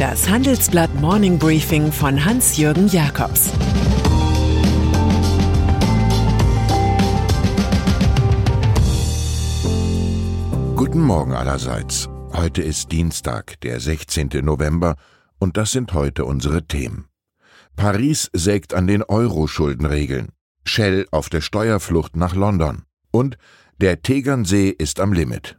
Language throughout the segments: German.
Das Handelsblatt Morning Briefing von Hans-Jürgen Jakobs Guten Morgen allerseits. Heute ist Dienstag, der 16. November, und das sind heute unsere Themen. Paris sägt an den Euro-Schuldenregeln. Shell auf der Steuerflucht nach London. Und der Tegernsee ist am Limit.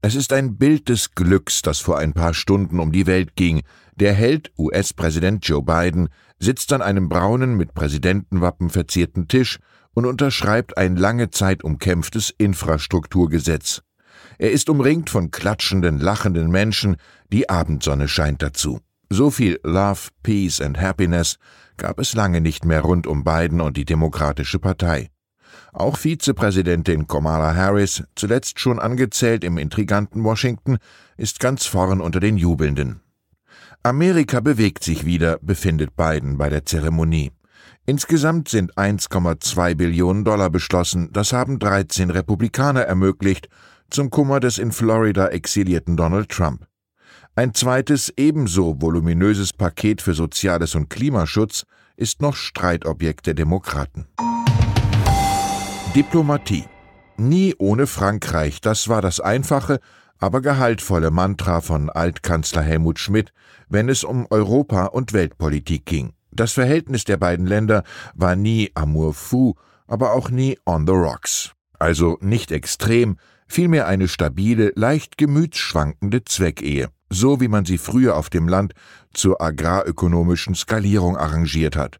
Es ist ein Bild des Glücks, das vor ein paar Stunden um die Welt ging. Der Held, US-Präsident Joe Biden, sitzt an einem braunen, mit Präsidentenwappen verzierten Tisch und unterschreibt ein lange Zeit umkämpftes Infrastrukturgesetz. Er ist umringt von klatschenden, lachenden Menschen, die Abendsonne scheint dazu. So viel Love, Peace and Happiness gab es lange nicht mehr rund um Biden und die Demokratische Partei. Auch Vizepräsidentin Kamala Harris, zuletzt schon angezählt im intriganten Washington, ist ganz vorn unter den Jubelnden. Amerika bewegt sich wieder, befindet Biden bei der Zeremonie. Insgesamt sind 1,2 Billionen Dollar beschlossen, das haben 13 Republikaner ermöglicht, zum Kummer des in Florida exilierten Donald Trump. Ein zweites ebenso voluminöses Paket für Soziales und Klimaschutz ist noch Streitobjekt der Demokraten. Diplomatie. Nie ohne Frankreich, das war das einfache, aber gehaltvolle Mantra von Altkanzler Helmut Schmidt, wenn es um Europa und Weltpolitik ging. Das Verhältnis der beiden Länder war nie amour fou, aber auch nie on the rocks. Also nicht extrem, vielmehr eine stabile, leicht gemütsschwankende Zweckehe, so wie man sie früher auf dem Land zur agrarökonomischen Skalierung arrangiert hat.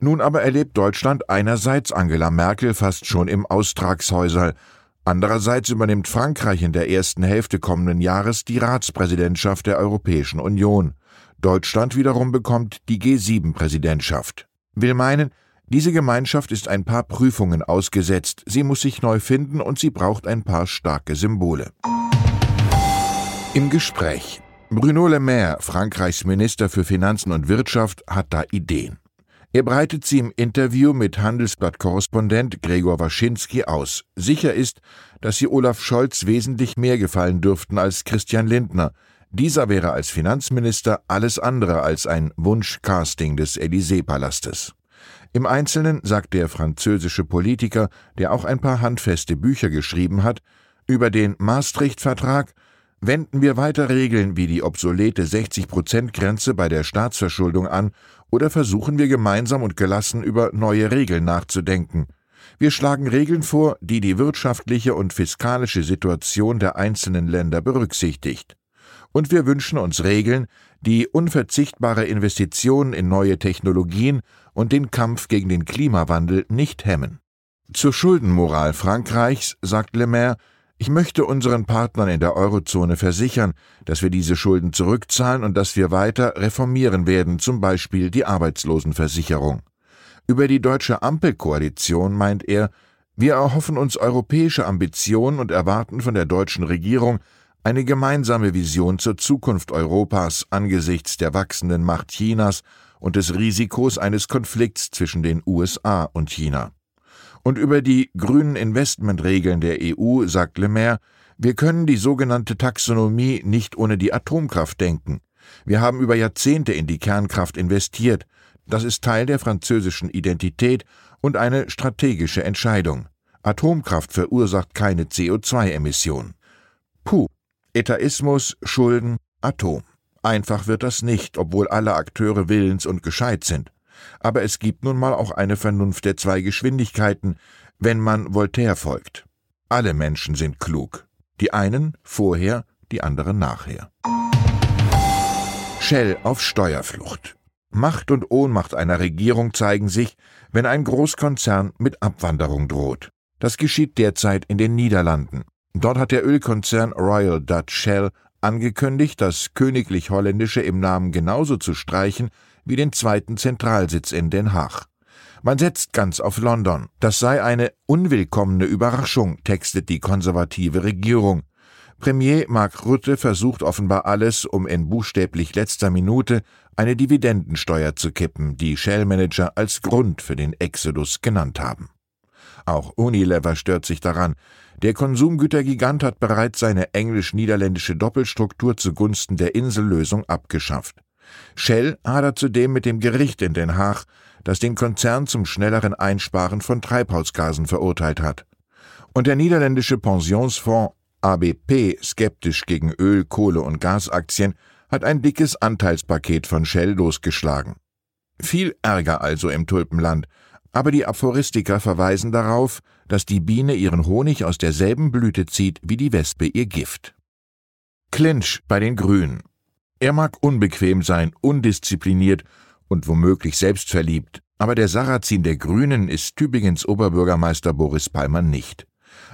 Nun aber erlebt Deutschland einerseits Angela Merkel fast schon im Austragshäuserl, andererseits übernimmt Frankreich in der ersten Hälfte kommenden Jahres die Ratspräsidentschaft der Europäischen Union. Deutschland wiederum bekommt die G7-Präsidentschaft. Will meinen, diese Gemeinschaft ist ein paar Prüfungen ausgesetzt, sie muss sich neu finden und sie braucht ein paar starke Symbole. Im Gespräch. Bruno Le Maire, Frankreichs Minister für Finanzen und Wirtschaft, hat da Ideen. Er breitet sie im Interview mit Handelsblatt-Korrespondent Gregor Waschinski aus. Sicher ist, dass sie Olaf Scholz wesentlich mehr gefallen dürften als Christian Lindner, dieser wäre als Finanzminister alles andere als ein Wunschcasting des Élysée-Palastes. Im Einzelnen sagt der französische Politiker, der auch ein paar handfeste Bücher geschrieben hat, über den Maastricht-Vertrag wenden wir weiter Regeln wie die obsolete 60-Prozent-Grenze bei der Staatsverschuldung an oder versuchen wir gemeinsam und gelassen über neue Regeln nachzudenken. Wir schlagen Regeln vor, die die wirtschaftliche und fiskalische Situation der einzelnen Länder berücksichtigt und wir wünschen uns Regeln, die unverzichtbare Investitionen in neue Technologien und den Kampf gegen den Klimawandel nicht hemmen. Zur Schuldenmoral Frankreichs sagt Le Maire, ich möchte unseren Partnern in der Eurozone versichern, dass wir diese Schulden zurückzahlen und dass wir weiter reformieren werden, zum Beispiel die Arbeitslosenversicherung. Über die deutsche Ampelkoalition meint er, wir erhoffen uns europäische Ambitionen und erwarten von der deutschen Regierung, eine gemeinsame Vision zur Zukunft Europas angesichts der wachsenden Macht Chinas und des Risikos eines Konflikts zwischen den USA und China. Und über die grünen Investmentregeln der EU sagt Le Maire, wir können die sogenannte Taxonomie nicht ohne die Atomkraft denken. Wir haben über Jahrzehnte in die Kernkraft investiert. Das ist Teil der französischen Identität und eine strategische Entscheidung. Atomkraft verursacht keine CO2-Emission. Puh, Etaismus, Schulden, Atom. Einfach wird das nicht, obwohl alle Akteure willens und gescheit sind. Aber es gibt nun mal auch eine Vernunft der zwei Geschwindigkeiten, wenn man Voltaire folgt. Alle Menschen sind klug. Die einen vorher, die anderen nachher. Shell auf Steuerflucht. Macht und Ohnmacht einer Regierung zeigen sich, wenn ein Großkonzern mit Abwanderung droht. Das geschieht derzeit in den Niederlanden. Dort hat der Ölkonzern Royal Dutch Shell angekündigt, das königlich Holländische im Namen genauso zu streichen wie den zweiten Zentralsitz in Den Haag. Man setzt ganz auf London. Das sei eine unwillkommene Überraschung, textet die konservative Regierung. Premier Mark Rutte versucht offenbar alles, um in buchstäblich letzter Minute eine Dividendensteuer zu kippen, die Shell-Manager als Grund für den Exodus genannt haben. Auch Unilever stört sich daran. Der Konsumgütergigant hat bereits seine englisch-niederländische Doppelstruktur zugunsten der Insellösung abgeschafft. Shell hadert zudem mit dem Gericht in Den Haag, das den Konzern zum schnelleren Einsparen von Treibhausgasen verurteilt hat. Und der niederländische Pensionsfonds ABP, skeptisch gegen Öl, Kohle und Gasaktien, hat ein dickes Anteilspaket von Shell losgeschlagen. Viel Ärger also im Tulpenland, aber die Aphoristiker verweisen darauf, dass die Biene ihren Honig aus derselben Blüte zieht wie die Wespe ihr Gift. Clinch bei den Grünen. Er mag unbequem sein, undiszipliniert und womöglich selbstverliebt, aber der Sarrazin der Grünen ist Tübingens Oberbürgermeister Boris Palmer nicht.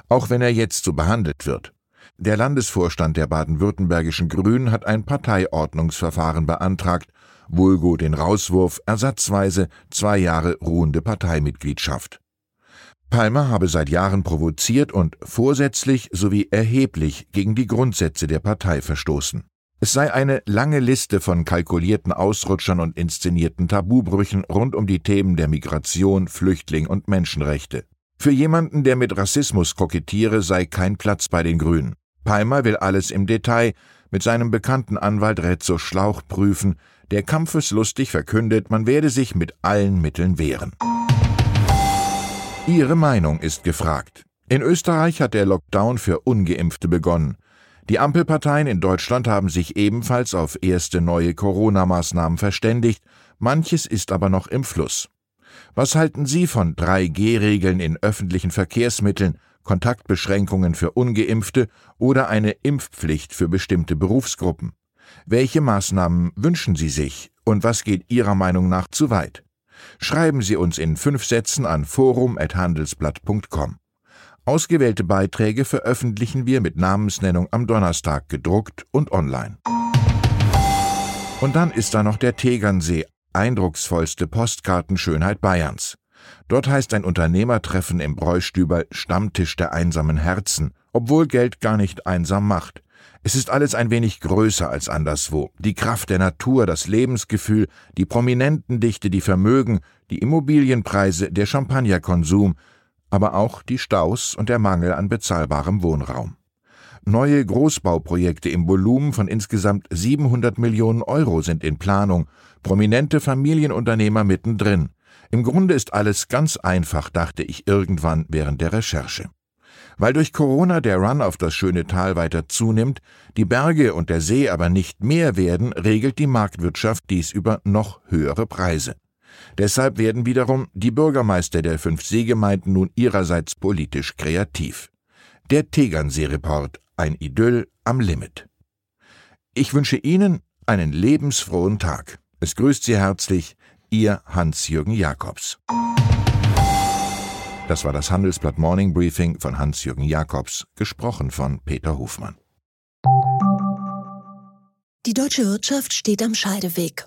Auch wenn er jetzt so behandelt wird. Der Landesvorstand der baden-württembergischen Grünen hat ein Parteiordnungsverfahren beantragt, vulgo den Rauswurf ersatzweise zwei Jahre ruhende Parteimitgliedschaft. Palmer habe seit Jahren provoziert und vorsätzlich sowie erheblich gegen die Grundsätze der Partei verstoßen. Es sei eine lange Liste von kalkulierten Ausrutschern und inszenierten Tabubrüchen rund um die Themen der Migration, Flüchtling und Menschenrechte. Für jemanden, der mit Rassismus kokettiere, sei kein Platz bei den Grünen. Palmer will alles im Detail mit seinem bekannten Anwalt Rezzo Schlauch prüfen, der kampfeslustig verkündet, man werde sich mit allen Mitteln wehren. Ihre Meinung ist gefragt. In Österreich hat der Lockdown für ungeimpfte begonnen. Die Ampelparteien in Deutschland haben sich ebenfalls auf erste neue Corona-Maßnahmen verständigt, manches ist aber noch im Fluss. Was halten Sie von 3G-Regeln in öffentlichen Verkehrsmitteln, Kontaktbeschränkungen für ungeimpfte oder eine Impfpflicht für bestimmte Berufsgruppen? Welche Maßnahmen wünschen Sie sich und was geht Ihrer Meinung nach zu weit? Schreiben Sie uns in fünf Sätzen an forum.handelsblatt.com. Ausgewählte Beiträge veröffentlichen wir mit Namensnennung am Donnerstag gedruckt und online. Und dann ist da noch der Tegernsee, eindrucksvollste Postkartenschönheit Bayerns. Dort heißt ein Unternehmertreffen im Bräustüber Stammtisch der einsamen Herzen, obwohl Geld gar nicht einsam macht. Es ist alles ein wenig größer als anderswo. Die Kraft der Natur, das Lebensgefühl, die Prominentendichte, die Vermögen, die Immobilienpreise, der Champagnerkonsum, aber auch die Staus und der Mangel an bezahlbarem Wohnraum. Neue Großbauprojekte im Volumen von insgesamt 700 Millionen Euro sind in Planung, prominente Familienunternehmer mittendrin. Im Grunde ist alles ganz einfach, dachte ich irgendwann während der Recherche. Weil durch Corona der Run auf das schöne Tal weiter zunimmt, die Berge und der See aber nicht mehr werden, regelt die Marktwirtschaft dies über noch höhere Preise. Deshalb werden wiederum die Bürgermeister der fünf Seegemeinden nun ihrerseits politisch kreativ. Der Tegernsee-Report, ein Idyll am Limit. Ich wünsche Ihnen einen lebensfrohen Tag. Es grüßt Sie herzlich, Ihr Hans-Jürgen Jakobs. Das war das Handelsblatt Morning Briefing von Hans-Jürgen Jakobs, gesprochen von Peter Hofmann. Die deutsche Wirtschaft steht am Scheideweg.